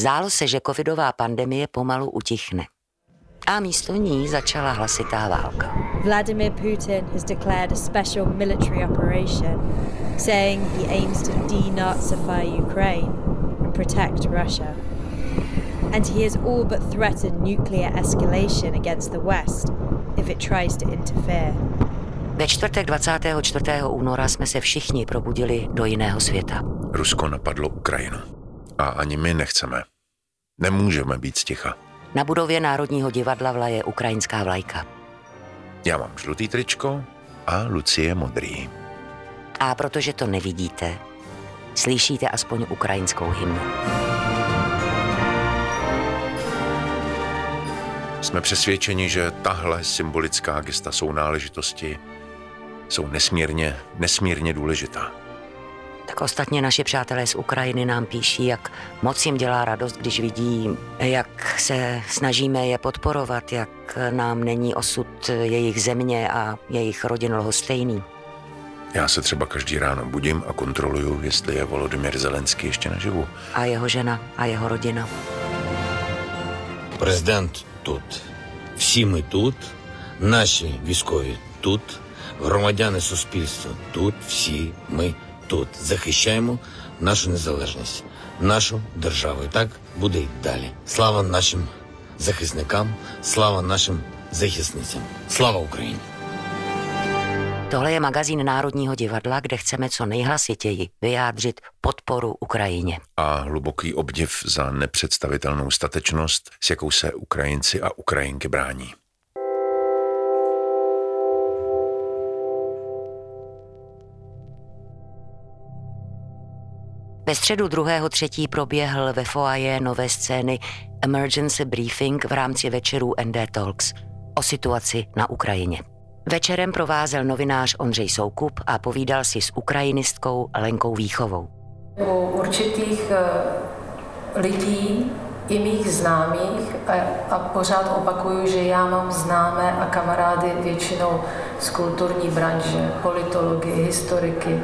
Zdálo se, že covidová pandemie pomalu utichne. A místo ní začala hlasitá válka. Vladimir Putin has declared a special military operation, saying he aims to denazify Ukraine and protect Russia. And he has all but threatened nuclear escalation against the West if it tries to interfere. Ve čtvrtek 24. února jsme se všichni probudili do jiného světa. Rusko napadlo Ukrajinu. A ani my nechceme. Nemůžeme být sticha. Na budově Národního divadla vlaje ukrajinská vlajka. Já mám žlutý tričko a Lucie modrý. A protože to nevidíte, slyšíte aspoň ukrajinskou hymnu. Jsme přesvědčeni, že tahle symbolická gesta jsou náležitosti, jsou nesmírně, nesmírně důležitá. Tak ostatně naši přátelé z Ukrajiny nám píší, jak moc jim dělá radost, když vidí, jak se snažíme je podporovat, jak nám není osud jejich země a jejich rodin lhostejný. Já se třeba každý ráno budím a kontroluju, jestli je Volodymyr Zelenský ještě naživu. A jeho žena a jeho rodina. Президент тут, всі ми тут, наші військові тут, громадяни суспільства тут, всі ми тут захищаємо нашу незалежність, нашу державу. І так буде й далі. Слава нашим захисникам, слава нашим захисницям. Слава Україні! Tohle je magazín Národního divadla, kde chceme co nejhlasitěji vyjádřit podporu Ukrajině. A hluboký obdiv za nepředstavitelnou statečnost, s jakou se Ukrajinci a Ukrajinky brání. Ve středu 2.3. proběhl ve foaje nové scény Emergency Briefing v rámci večerů ND Talks o situaci na Ukrajině. Večerem provázel novinář Ondřej Soukup a povídal si s ukrajinistkou Lenkou Výchovou. U určitých eh, lidí, i mých známých, a, pořád opakuju, že já mám známé a kamarády většinou z kulturní branže, politology, historiky,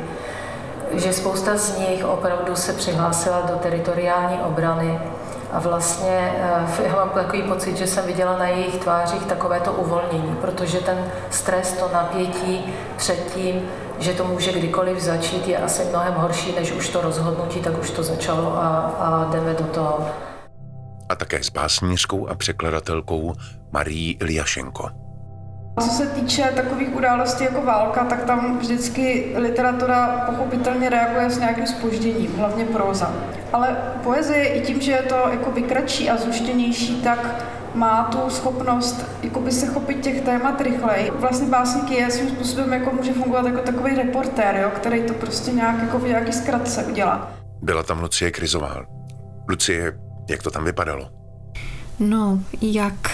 že spousta z nich opravdu se přihlásila do teritoriální obrany a vlastně eh, já mám takový pocit, že jsem viděla na jejich tvářích takové to uvolnění, protože ten stres, to napětí před tím, že to může kdykoliv začít, je asi mnohem horší, než už to rozhodnutí, tak už to začalo a, a jdeme do toho. A také s básnířkou a překladatelkou Marí Iljašenko. Co se týče takových událostí jako válka, tak tam vždycky literatura pochopitelně reaguje s nějakým spožděním, hlavně próza. Ale poezie i tím, že je to jako kratší a zuštěnější, tak má tu schopnost jakoby se chopit těch témat rychleji. Vlastně básník je svým způsobem jako může fungovat jako takový reportér, jo, který to prostě nějak jako v nějaký zkratce udělá. Byla tam Lucie Krizová. Lucie, jak to tam vypadalo? No, jak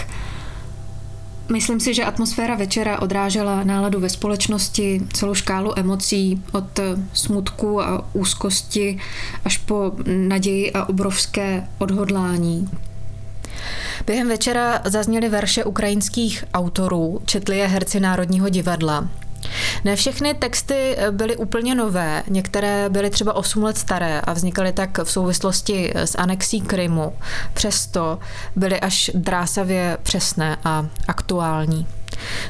Myslím si, že atmosféra večera odrážela náladu ve společnosti, celou škálu emocí od smutku a úzkosti až po naději a obrovské odhodlání. Během večera zazněly verše ukrajinských autorů, četli je herci Národního divadla. Ne všechny texty byly úplně nové, některé byly třeba 8 let staré a vznikaly tak v souvislosti s anexí Krymu. Přesto byly až drásavě přesné a aktuální.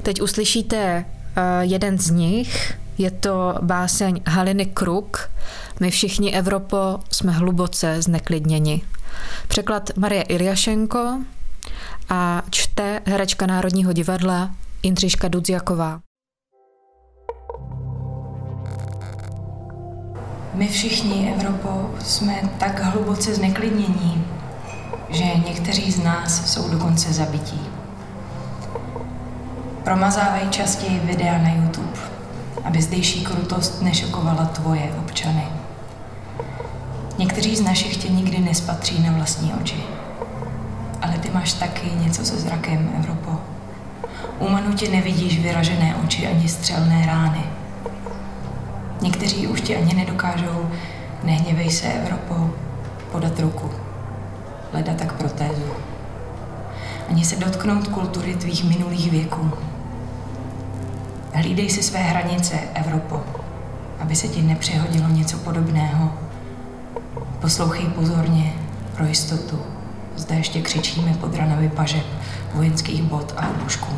Teď uslyšíte eh, jeden z nich, je to báseň Haliny Kruk. My všichni Evropo jsme hluboce zneklidněni. Překlad Marie Iljašenko a čte herečka Národního divadla Jindřiška Dudziaková. My všichni, Evropo, jsme tak hluboce zneklidnění, že někteří z nás jsou dokonce zabití. Promazávej častěji videa na YouTube, aby zdejší krutost nešokovala tvoje občany. Někteří z našich tě nikdy nespatří na vlastní oči. Ale ty máš taky něco se zrakem, Evropo. U Manu nevidíš vyražené oči ani střelné rány. Někteří už ti ani nedokážou, nehněvej se Evropou, podat ruku, hledat tak protézu. Ani se dotknout kultury tvých minulých věků. Hlídej si své hranice, Evropo, aby se ti nepřihodilo něco podobného. Poslouchej pozorně, Pro jistotu zde ještě křičíme pod ranami pažeb, vojenských bod a obušků.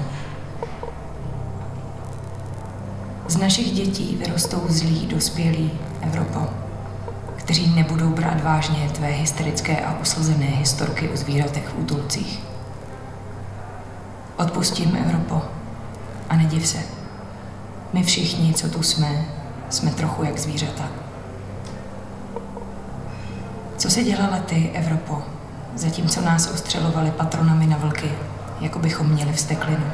Z našich dětí vyrostou zlí dospělí Evropo, kteří nebudou brát vážně tvé hysterické a uslzené historky o zvířatech v útulcích. Odpustím Evropo a nediv se. My všichni, co tu jsme, jsme trochu jak zvířata. Co si dělala ty, Evropo, zatímco nás ostřelovali patronami na vlky, jako bychom měli vsteklinu?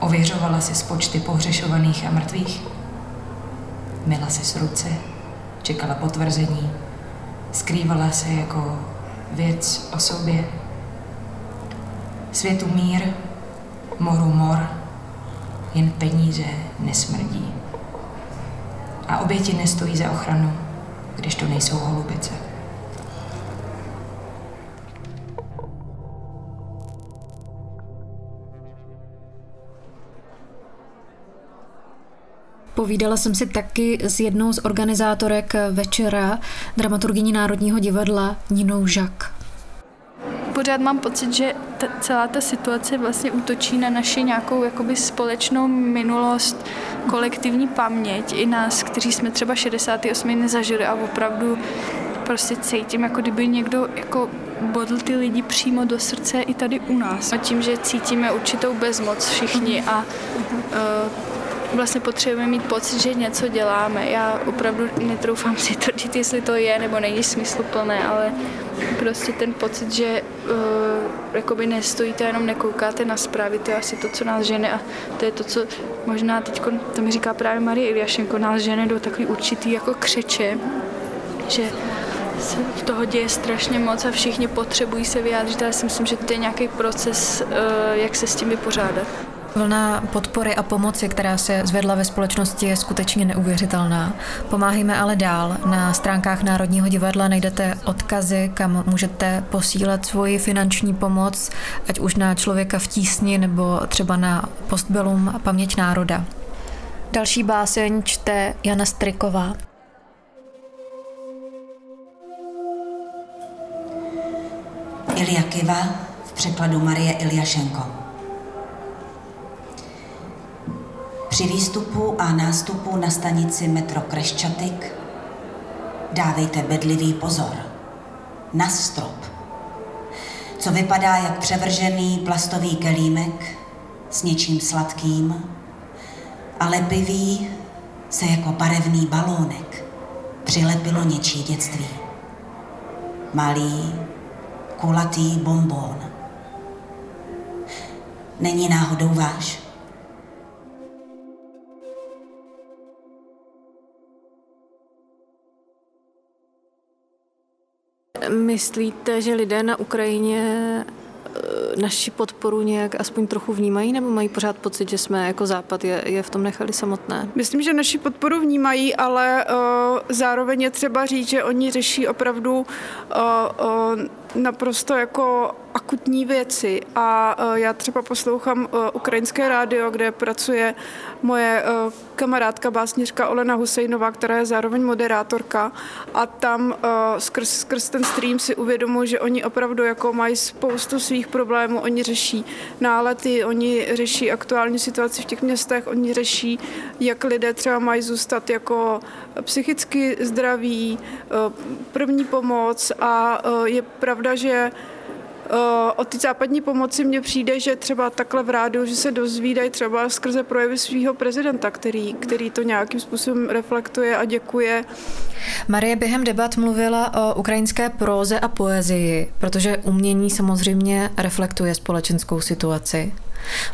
Ověřovala si počty pohřešovaných a mrtvých? Myla si s ruce, čekala potvrzení, skrývala se jako věc o sobě. Světu mír, moru mor, jen peníze nesmrdí. A oběti nestojí za ochranu, když to nejsou holubice. Povídala jsem si taky s jednou z organizátorek večera, dramaturgyní Národního divadla Ninou Žak. Pořád mám pocit, že ta, celá ta situace vlastně útočí na naši nějakou jakoby společnou minulost, kolektivní paměť i nás, kteří jsme třeba 68 nezažili a opravdu prostě cítím, jako kdyby někdo jako bodl ty lidi přímo do srdce i tady u nás. A tím, že cítíme určitou bezmoc všichni a uh, vlastně potřebujeme mít pocit, že něco děláme. Já opravdu netroufám si tvrdit, jestli to je nebo není smysluplné, ale prostě ten pocit, že uh, jakoby nestojíte, jenom nekoukáte na zprávy, to je asi to, co nás žene a to je to, co možná teď, to mi říká právě Marie Iliašenko, nás žene do takový určitý jako křeče, že se v toho děje strašně moc a všichni potřebují se vyjádřit, ale si myslím, že to je nějaký proces, uh, jak se s tím vypořádat. Vlna podpory a pomoci, která se zvedla ve společnosti, je skutečně neuvěřitelná. Pomáhejme ale dál. Na stránkách Národního divadla najdete odkazy, kam můžete posílat svoji finanční pomoc, ať už na člověka v tísni nebo třeba na postbelum Paměť národa. Další báseň čte Jana Striková. Ilja Kiva v překladu Marie Iljašenko. Při výstupu a nástupu na stanici metro Kreščatyk dávejte bedlivý pozor na strop, co vypadá jak převržený plastový kelímek s něčím sladkým a lepivý se jako barevný balónek přilepilo něčí dětství. Malý, kulatý bonbon. Není náhodou váš? Myslíte, že lidé na Ukrajině eh, naši podporu nějak aspoň trochu vnímají, nebo mají pořád pocit, že jsme jako Západ je, je v tom nechali samotné? Myslím, že naši podporu vnímají, ale uh, zároveň je třeba říct, že oni řeší opravdu uh, uh, naprosto jako akutní věci. A e, já třeba poslouchám e, ukrajinské rádio, kde pracuje moje e, kamarádka básnířka Olena Husejnová, která je zároveň moderátorka. A tam skrz, skrz ten stream si uvědomuji, že oni opravdu jako mají spoustu svých problémů, oni řeší nálety, oni řeší aktuální situaci v těch městech, oni řeší, jak lidé třeba mají zůstat jako psychicky zdraví, první pomoc. A je pravda, že O ty západní pomoci mně přijde, že třeba takhle v rádiu, že se dozvídají třeba skrze projevy svého prezidenta, který, který to nějakým způsobem reflektuje a děkuje. Marie během debat mluvila o ukrajinské próze a poezii, protože umění samozřejmě reflektuje společenskou situaci.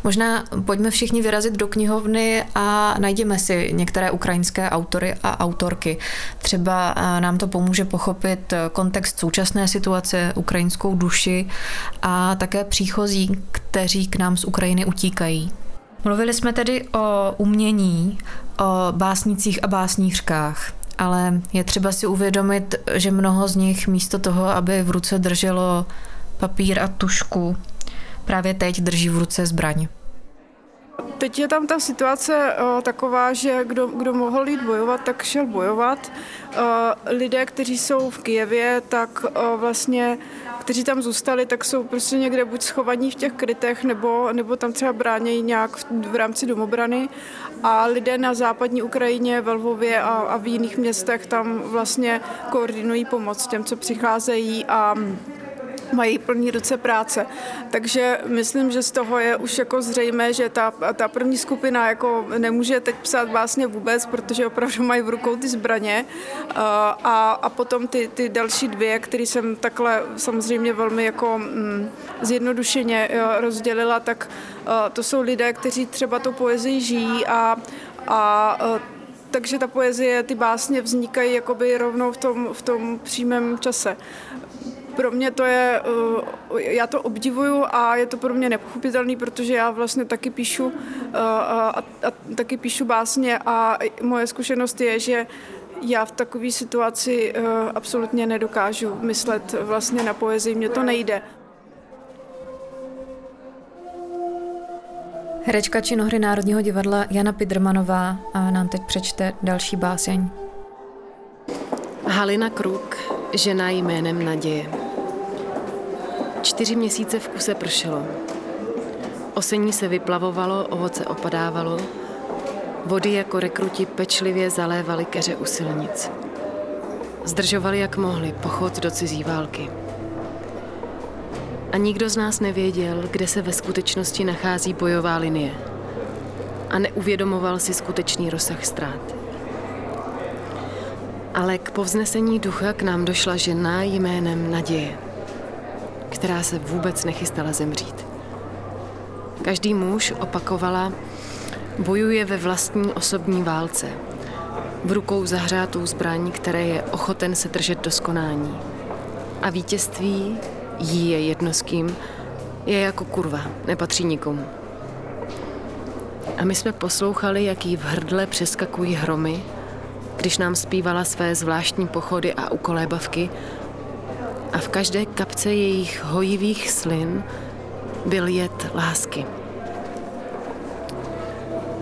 Možná pojďme všichni vyrazit do knihovny a najdeme si některé ukrajinské autory a autorky. Třeba eh, nám to pomůže pochopit kontext současné situace, ukrajinskou duši a také příchozí, kteří k nám z Ukrajiny utíkají. Mluvili jsme tedy o umění, o básnicích a básnířkách, ale je třeba si uvědomit, že mnoho z nich místo toho, aby v ruce drželo papír a tušku, právě teď drží v ruce zbraň. Teď je tam ta situace uh, taková, že kdo, kdo mohl jít bojovat, tak šel bojovat. Uh, lidé, kteří jsou v Kijevě, tak uh, vlastně, kteří tam zůstali, tak jsou prostě někde buď schovaní v těch krytech, nebo, nebo tam třeba bránějí nějak v, v rámci domobrany. A lidé na západní Ukrajině, ve Lvově a, a v jiných městech tam vlastně koordinují pomoc těm, co přicházejí a mají plný ruce práce. Takže myslím, že z toho je už jako zřejmé, že ta, ta první skupina jako nemůže teď psát vlastně vůbec, protože opravdu mají v rukou ty zbraně a, a potom ty, ty další dvě, které jsem takhle samozřejmě velmi jako mm, zjednodušeně rozdělila, tak to jsou lidé, kteří třeba to poezii žijí a, a takže ta poezie, ty básně vznikají jakoby rovnou v tom, v tom přímém čase pro mě to je, eh, já to obdivuju a je to pro mě nepochopitelný, protože já vlastně taky píšu eh, a, a, a taky píšu básně a moje zkušenost je, že já v takové situaci eh, absolutně nedokážu myslet vlastně na poezii, mně to nejde. Herečka činohry Národního divadla Jana Pidrmanová nám teď přečte další báseň. Halina Kruk, žena jménem Naděje. Čtyři měsíce v kuse pršelo. Osení se vyplavovalo, ovoce opadávalo, vody jako rekruti pečlivě zalévaly keře u silnic. Zdržovali jak mohli pochod do cizí války. A nikdo z nás nevěděl, kde se ve skutečnosti nachází bojová linie. A neuvědomoval si skutečný rozsah ztrát. Ale k povznesení ducha k nám došla žena jménem Naděje která se vůbec nechystala zemřít. Každý muž opakovala, bojuje ve vlastní osobní válce, v rukou zahřátou zbraň, které je ochoten se držet do skonání. A vítězství jí je jedno s kým, je jako kurva, nepatří nikomu. A my jsme poslouchali, jak jí v hrdle přeskakují hromy, když nám zpívala své zvláštní pochody a ukolébavky a v každé kapce jejich hojivých slin byl jed lásky.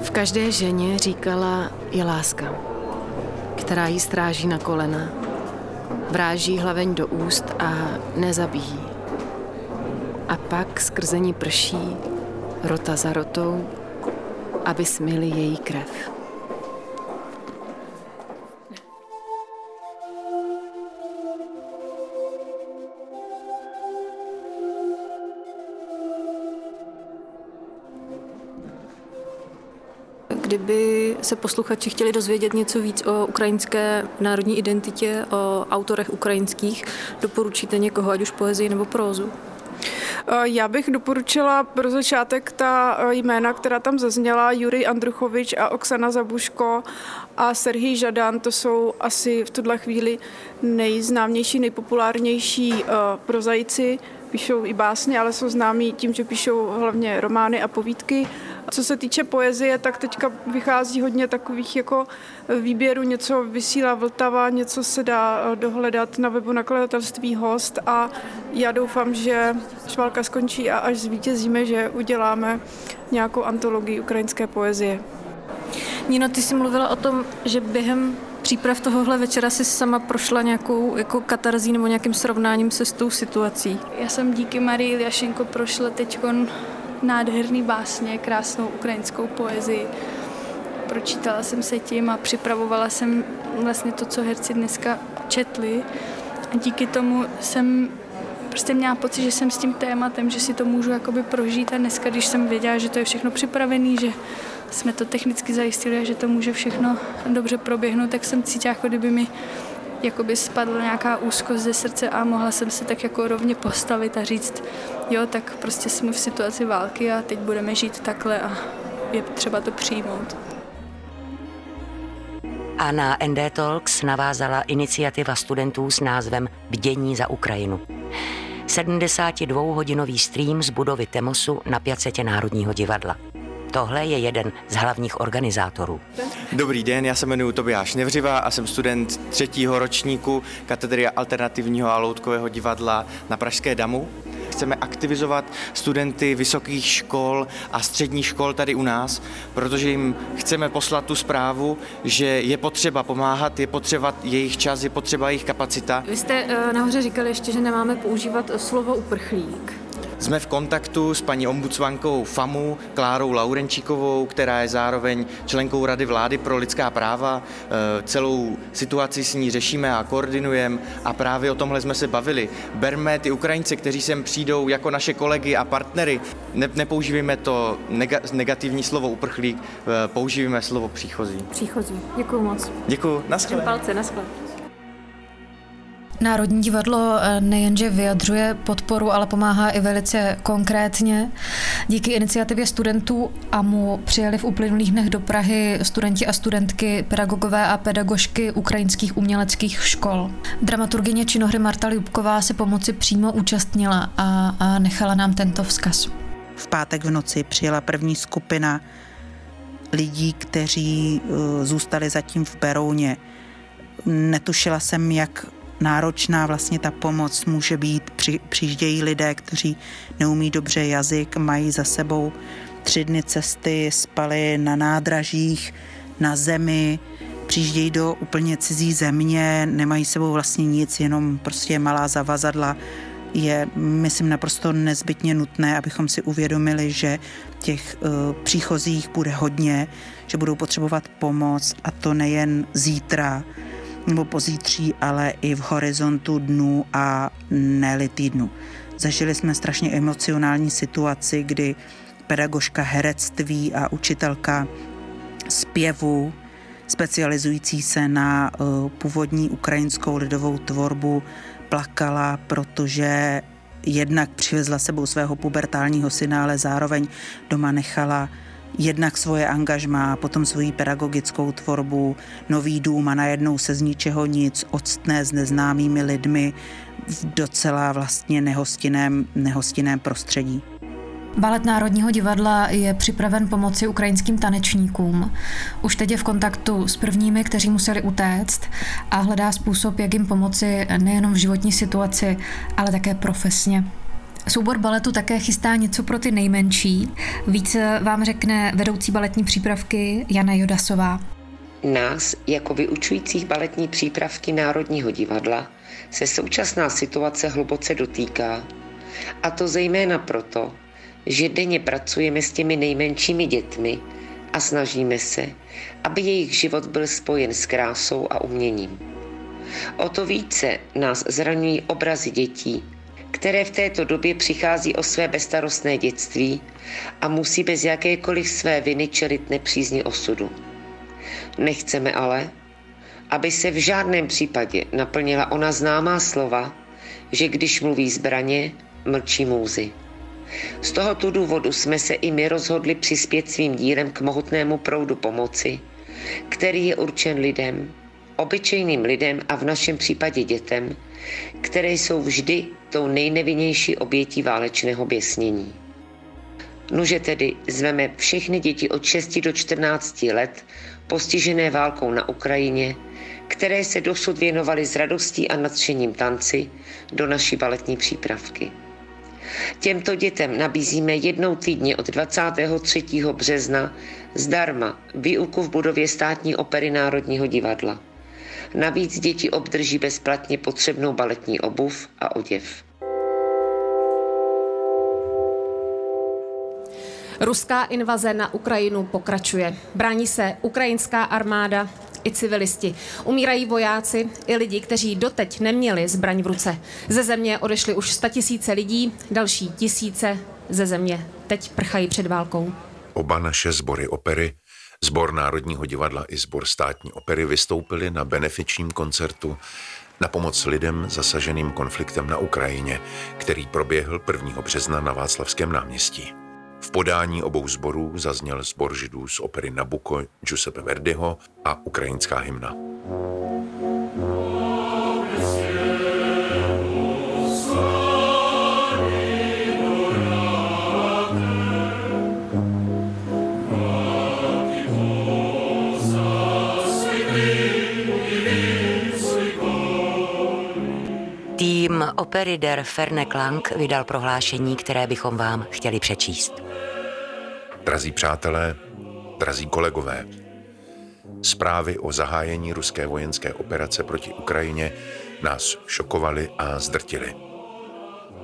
V každé ženě říkala je láska, která ji stráží na kolena, vráží hlaveň do úst a nezabíjí. A pak skrze ní prší, rota za rotou, aby smili její krev. Kdyby se posluchači chtěli dozvědět něco víc o ukrajinské národní identitě, o autorech ukrajinských, doporučíte někoho, ať už poezii nebo prózu? Eh, já bych doporučila pro začátek ta eh, jména, která tam zazněla, Jurij Andruchovič a Oksana Zabuško a Serhij Žadan, to jsou asi v tuhle chvíli nejznámější, nejpopulárnější uh, prozaici píšou i básně, ale jsou známí tím, že píšou hlavně romány a povídky. Co se týče poezie, tak teďka vychází hodně takových jako výběrů, něco vysílá Vltava, něco se dá eh, dohledat na webu nakladatelství Host a já doufám, že šválka skončí a až zvítězíme, že uděláme nějakou antologii ukrajinské poezie. Nino, ty jsi mluvila o tom, že během příprav tohohle večera si sama prošla nějakou jako katarzí nebo nějakým srovnáním se s tou situací? Já jsem díky Marii Iljašenko prošla teď nádherný básně, krásnou ukrajinskou poezii. Pročítala jsem se tím a připravovala jsem vlastně to, co herci dneska četli. A díky tomu jsem prostě měla pocit, že jsem s tím tématem, že si to můžu jakoby prožít a dneska, když jsem věděla, že to je všechno připravené, že jsme to technicky zajistili a že to může všechno dobře proběhnout, tak jsem cítila, jako kdyby mi jakoby spadla nějaká úzkost ze srdce a mohla jsem se tak jako rovně postavit a říct, jo, tak prostě jsme v situaci války a teď budeme žít takhle a je třeba to přijmout. A na ND Talks navázala iniciativa studentů s názvem Bdění za Ukrajinu. 72-hodinový stream z budovy Temosu na Piacetě Národního divadla. Tohle je jeden z hlavních organizátorů. Dobrý den, já se jmenuji Tobiáš Nevřiva a jsem student třetího ročníku katedry alternativního a loutkového divadla na Pražské damu. chceme aktivizovat studenty vysokých škol a středních škol tady u nás, protože jim chceme poslat tu zprávu, že je potřeba pomáhat, je potřeba jejich čas, je potřeba jejich kapacita. Vy jste uh, nahoře říkali ještě, že nemáme používat slovo uprchlík. Jsme v kontaktu s paní ombudsmankou FAMu, Klárou Laurenčíkovou, která je zároveň členkou Rady vlády pro lidská práva. E, celou situaci s ní řešíme a koordinujeme a právě o tomhle jsme se bavili. Berme ty Ukrajince, kteří sem přijdou jako naše kolegy a partnery. Ne, nepoužívejme to negativní slovo uprchlík, e, používejme slovo příchozí. Příchozí. Děkuji moc. Děkuji. Naschle. palce, naschle. Národní divadlo eh, nejenže vyjadřuje podporu, ale pomáhá i velice konkrétně. Díky iniciativě studentů AMU přijeli v uplynulých dnech do Prahy studenti a studentky, pedagogové a pedagožky ukrajinských uměleckých škol. Dramaturgině činohry Marta Ljubková se pomoci přímo účastnila a, a nechala nám tento vzkaz. V pátek v noci přijela první skupina lidí, kteří eh, zůstali zatím v Berouně. Netušila jsem, jak náročná vlastně ta pomoc může být. Při, přijíždějí lidé, kteří neumí dobře jazyk, mají za sebou tři dny cesty, spali na nádražích, na zemi, přijíždějí do úplně cizí země, nemají sebou vlastně nic, jenom prostě malá zavazadla. Je, myslím, naprosto nezbytně nutné, abychom si uvědomili, že těch uh, příchozích bude hodně, že budou potřebovat pomoc a to nejen zítra, nebo pozítří, ale i v horizontu dnů a ne týdnu. Zažili jsme strašně emocionální situaci, kdy pedagožka herectví a učitelka zpěvu, specializující se na uh, původní ukrajinskou lidovou tvorbu, plakala, protože jednak přivezla sebou svého pubertálního syna, ale zároveň doma nechala jednak svoje angažmá, potom svoji pedagogickou tvorbu, nový dům a najednou se z ničeho nic odstne s neznámými lidmi v docela vlastně nehostinném, nehostinném prostředí. Balet Národního divadla je připraven pomoci ukrajinským tanečníkům. Už teď je v kontaktu s prvními, kteří museli utéct a hledá způsob, jak jim pomoci nejenom v životní situaci, ale také profesně. Soubor baletu také chystá něco pro ty nejmenší. Více vám řekne vedoucí baletní přípravky Jana Jodasová. Nás, jako vyučujících baletní přípravky Národního divadla, se současná situace hluboce dotýká. A to zejména proto, že denně pracujeme s těmi nejmenšími dětmi a snažíme se, aby jejich život byl spojen s krásou a uměním. O to více nás zraňují obrazy dětí, které v této době přichází o své bezstarostné dětství a musí bez jakékoliv své viny čelit nepřízni osudu. Nechceme ale, aby se v žádném případě naplnila ona známá slova, že když mluví zbraně, mlčí můzy. Z tohoto důvodu jsme se i my rozhodli přispět svým dílem k mohutnému proudu pomoci, který je určen lidem, obyčejným lidem a v našem případě dětem, které jsou vždy tou nejnevinnější obětí válečného běsnění. Nože tedy zveme všechny děti od 6 do 14 let postižené válkou na Ukrajině, které se dosud věnovaly s radostí a nadšením tanci do naší baletní přípravky. Těmto dětem nabízíme jednou týdně od 23. března zdarma výuku v budově státní opery Národního divadla. Navíc děti obdrží bezplatně potřebnou baletní obuv a oděv. Ruská invaze na Ukrajinu pokračuje. Brání se ukrajinská armáda i civilisti. Umírají vojáci i lidi, kteří doteď neměli zbraň v ruce. Ze země odešly už tisíce lidí, další tisíce ze země teď prchají před válkou. Oba naše sbory opery Zbor Národního divadla i zbor státní opery vystoupili na benefičním koncertu na pomoc lidem zasaženým konfliktem na Ukrajině, který proběhl 1. března na Václavském náměstí. V podání obou sborů zazněl sbor židů z opery Nabucco Giuseppe Verdiho a ukrajinská hymna. Tým opery Der Ferne Klang vydal prohlášení, které bychom vám chtěli přečíst. Drazí přátelé, drazí kolegové, zprávy o zahájení ruské vojenské operace proti Ukrajině nás šokovaly a zdrtily.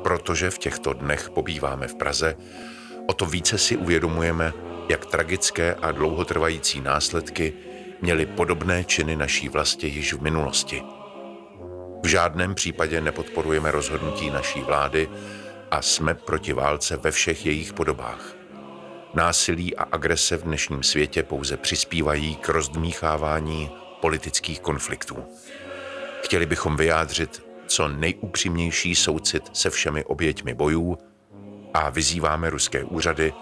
Protože v těchto dnech pobýváme v Praze, o to více si uvědomujeme, jak tragické a dlouhotrvající následky měly podobné činy naší vlasti již v minulosti. V žádném případě nepodporujeme rozhodnutí naší vlády a jsme proti válce ve všech jejich podobách. Násilí a agrese v dnešním světě pouze přispívají k rozdmíchávání politických konfliktů. Chtěli bychom vyjádřit co nejupřímnější soucit se všemi oběťmi bojů a vyzýváme ruské úřady,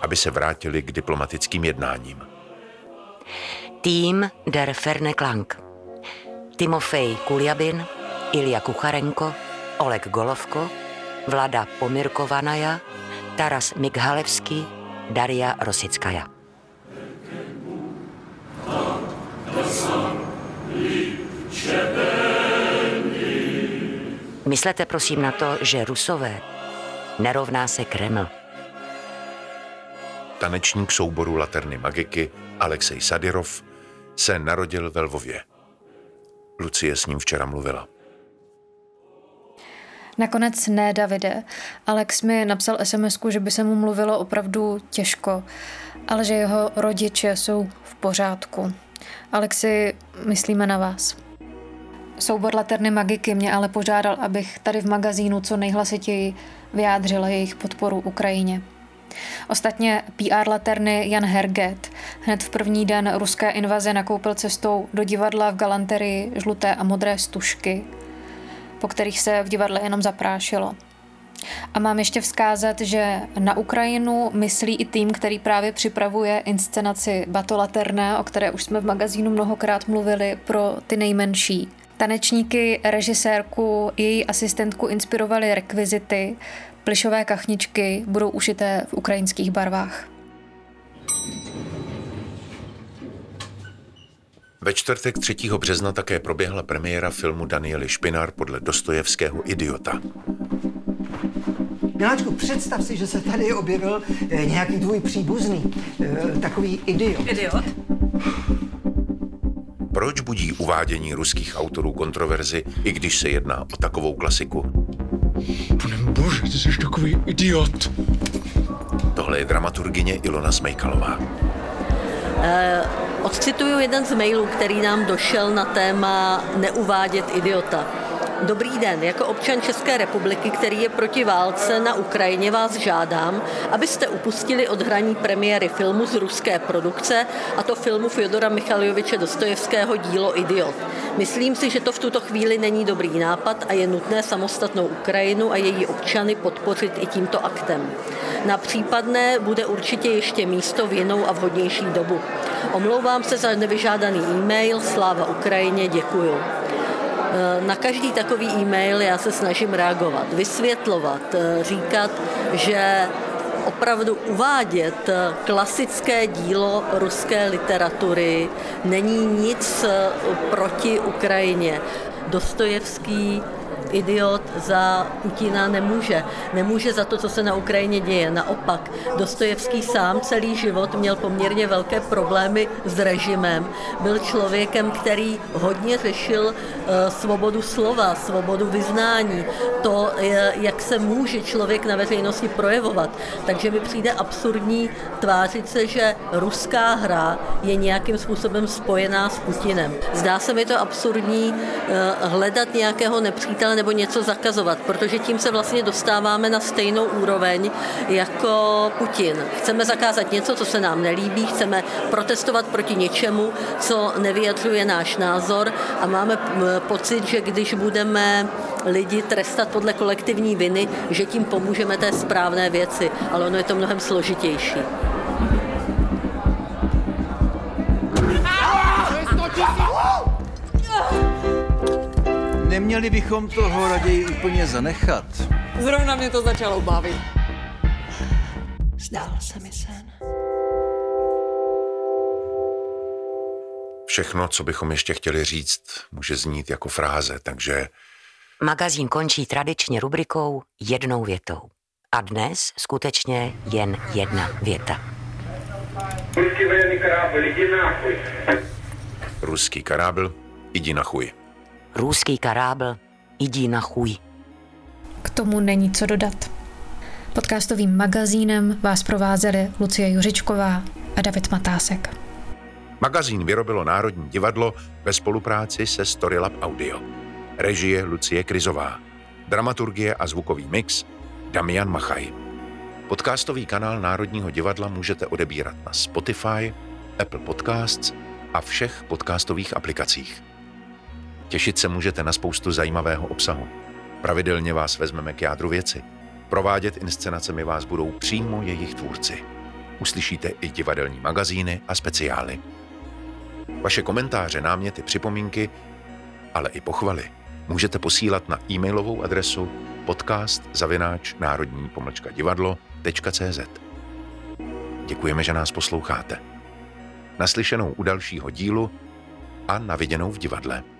aby se vrátili k diplomatickým jednáním. Tým Der Ferne Klang. Timofej Kuljabin, Ilja Kucharenko, Oleg Golovko, Vlada Pomirkovanaja, Taras Mighalevský, Daria Rosickaja. Myslete prosím na to, že Rusové nerovná se Kreml. Tanečník souboru Laterny Magiky Alexej Sadyrov se narodil ve Lvově. Lucie s ním včera mluvila. Nakonec ne, Davide. Alex mi napsal sms že by se mu mluvilo opravdu těžko, ale že jeho rodiče jsou v pořádku. Alexi, myslíme na vás. Soubor Laterny Magiky mě ale požádal, abych tady v magazínu co nejhlasitěji vyjádřila jejich podporu Ukrajině. Ostatně PR Laterny Jan Herget hned v první den ruské invaze nakoupil cestou do divadla v galanterii žluté a modré stužky, po kterých se v divadle jenom zaprášilo. A mám ještě vzkázat, že na Ukrajinu myslí i tým, který právě připravuje inscenaci Batolaterné, o které už jsme v magazínu mnohokrát mluvili, pro ty nejmenší. Tanečníky, režisérku, její asistentku inspirovaly rekvizity, plišové kachničky budou ušité v ukrajinských barvách. Ve čtvrtek 3. března také proběhla premiéra filmu Daniely Špinar podle Dostojevského Idiota. Miláčku, představ si, že se tady objevil eh, nějaký tvůj příbuzný, eh, takový idiot. Idiot? Proč budí uvádění ruských autorů kontroverzi, i když se jedná o takovou klasiku? Pane bože, ty jsi takový idiot. Tohle je dramaturgině Ilona Smejkalová. Uh, odcituju jeden z mailů, který nám došel na téma neuvádět idiota. Dobrý den, jako občan České republiky, který je proti válce na Ukrajině, vás žádám, abyste upustili od hraní premiéry filmu z ruské produkce, a to filmu Fyodora Michaljoviče Dostojevského dílo Idiot. Myslím si, že to v tuto chvíli není dobrý nápad a je nutné samostatnou Ukrajinu a její občany podpořit i tímto aktem. Na případné bude určitě ještě místo v jinou a vhodnější dobu. Omlouvám se za nevyžádaný e-mail, sláva Ukrajině, děkuju. Eh, na každý takový e-mail já se snažím reagovat, vysvětlovat, eh, říkat, že opravdu uvádět eh, klasické dílo ruské literatury není nic proti Ukrajině. Dostojevský idiot za Putina nemůže. Nemůže za to, co se na Ukrajině děje. Naopak, Dostojevský sám celý život měl poměrně velké problémy s režimem. Byl člověkem, který hodně řešil uh, svobodu slova, svobodu vyznání, to, jak se může člověk na veřejnosti projevovat. Takže mi přijde absurdní tvářit se, že ruská hra je nějakým způsobem spojená s Putinem. Zdá se mi to absurdní uh, hledat nějakého nepřítele nebo něco zakazovat, protože tím se vlastně dostáváme na stejnou úroveň jako Putin. Chceme zakázat něco, co se nám nelíbí, chceme protestovat proti něčemu, co nevyjadřuje náš názor a máme pocit, že když budeme lidi trestat podle kolektivní viny, že tím pomůžeme té správné věci, ale ono je to mnohem složitější. neměli bychom toho raději úplně zanechat. Zrovna mě to začalo bavit. Zdál se mi sen. Všechno, co bychom ještě chtěli říct, může znít jako fráze, takže... Magazín končí tradičně rubrikou jednou větou. A dnes skutečně jen jedna věta. Ruský karábel, jdi na chuj. Ruský karábel, jdi na chuj. Ruský karábl, jdi na chuj. K tomu není co dodat. Podcastovým magazínem vás provázeli Lucie Juřičková a David Matásek. Magazín vyrobilo Národní divadlo ve spolupráci se Storylab Audio. Režie Lucie Krizová. Dramaturgie a zvukový mix Damian Machaj. Podcastový kanál Národního divadla můžete odebírat na Spotify, Apple Podcasts a všech podcastových aplikacích. Těšit se můžete na spoustu zajímavého obsahu. Pravidelně vás vezmeme k jádru věci. Provádět inscenacemi vás budou přímo jejich tvůrci. Uslyšíte i divadelní magazíny a speciály. Vaše komentáře, náměty, připomínky, ale i pochvaly můžete posílat na e-mailovou adresu podcast zavináč národní pomlčka divadlo.cz. Děkujeme, že nás posloucháte. Naslyšenou u dalšího dílu a naviděnou v divadle.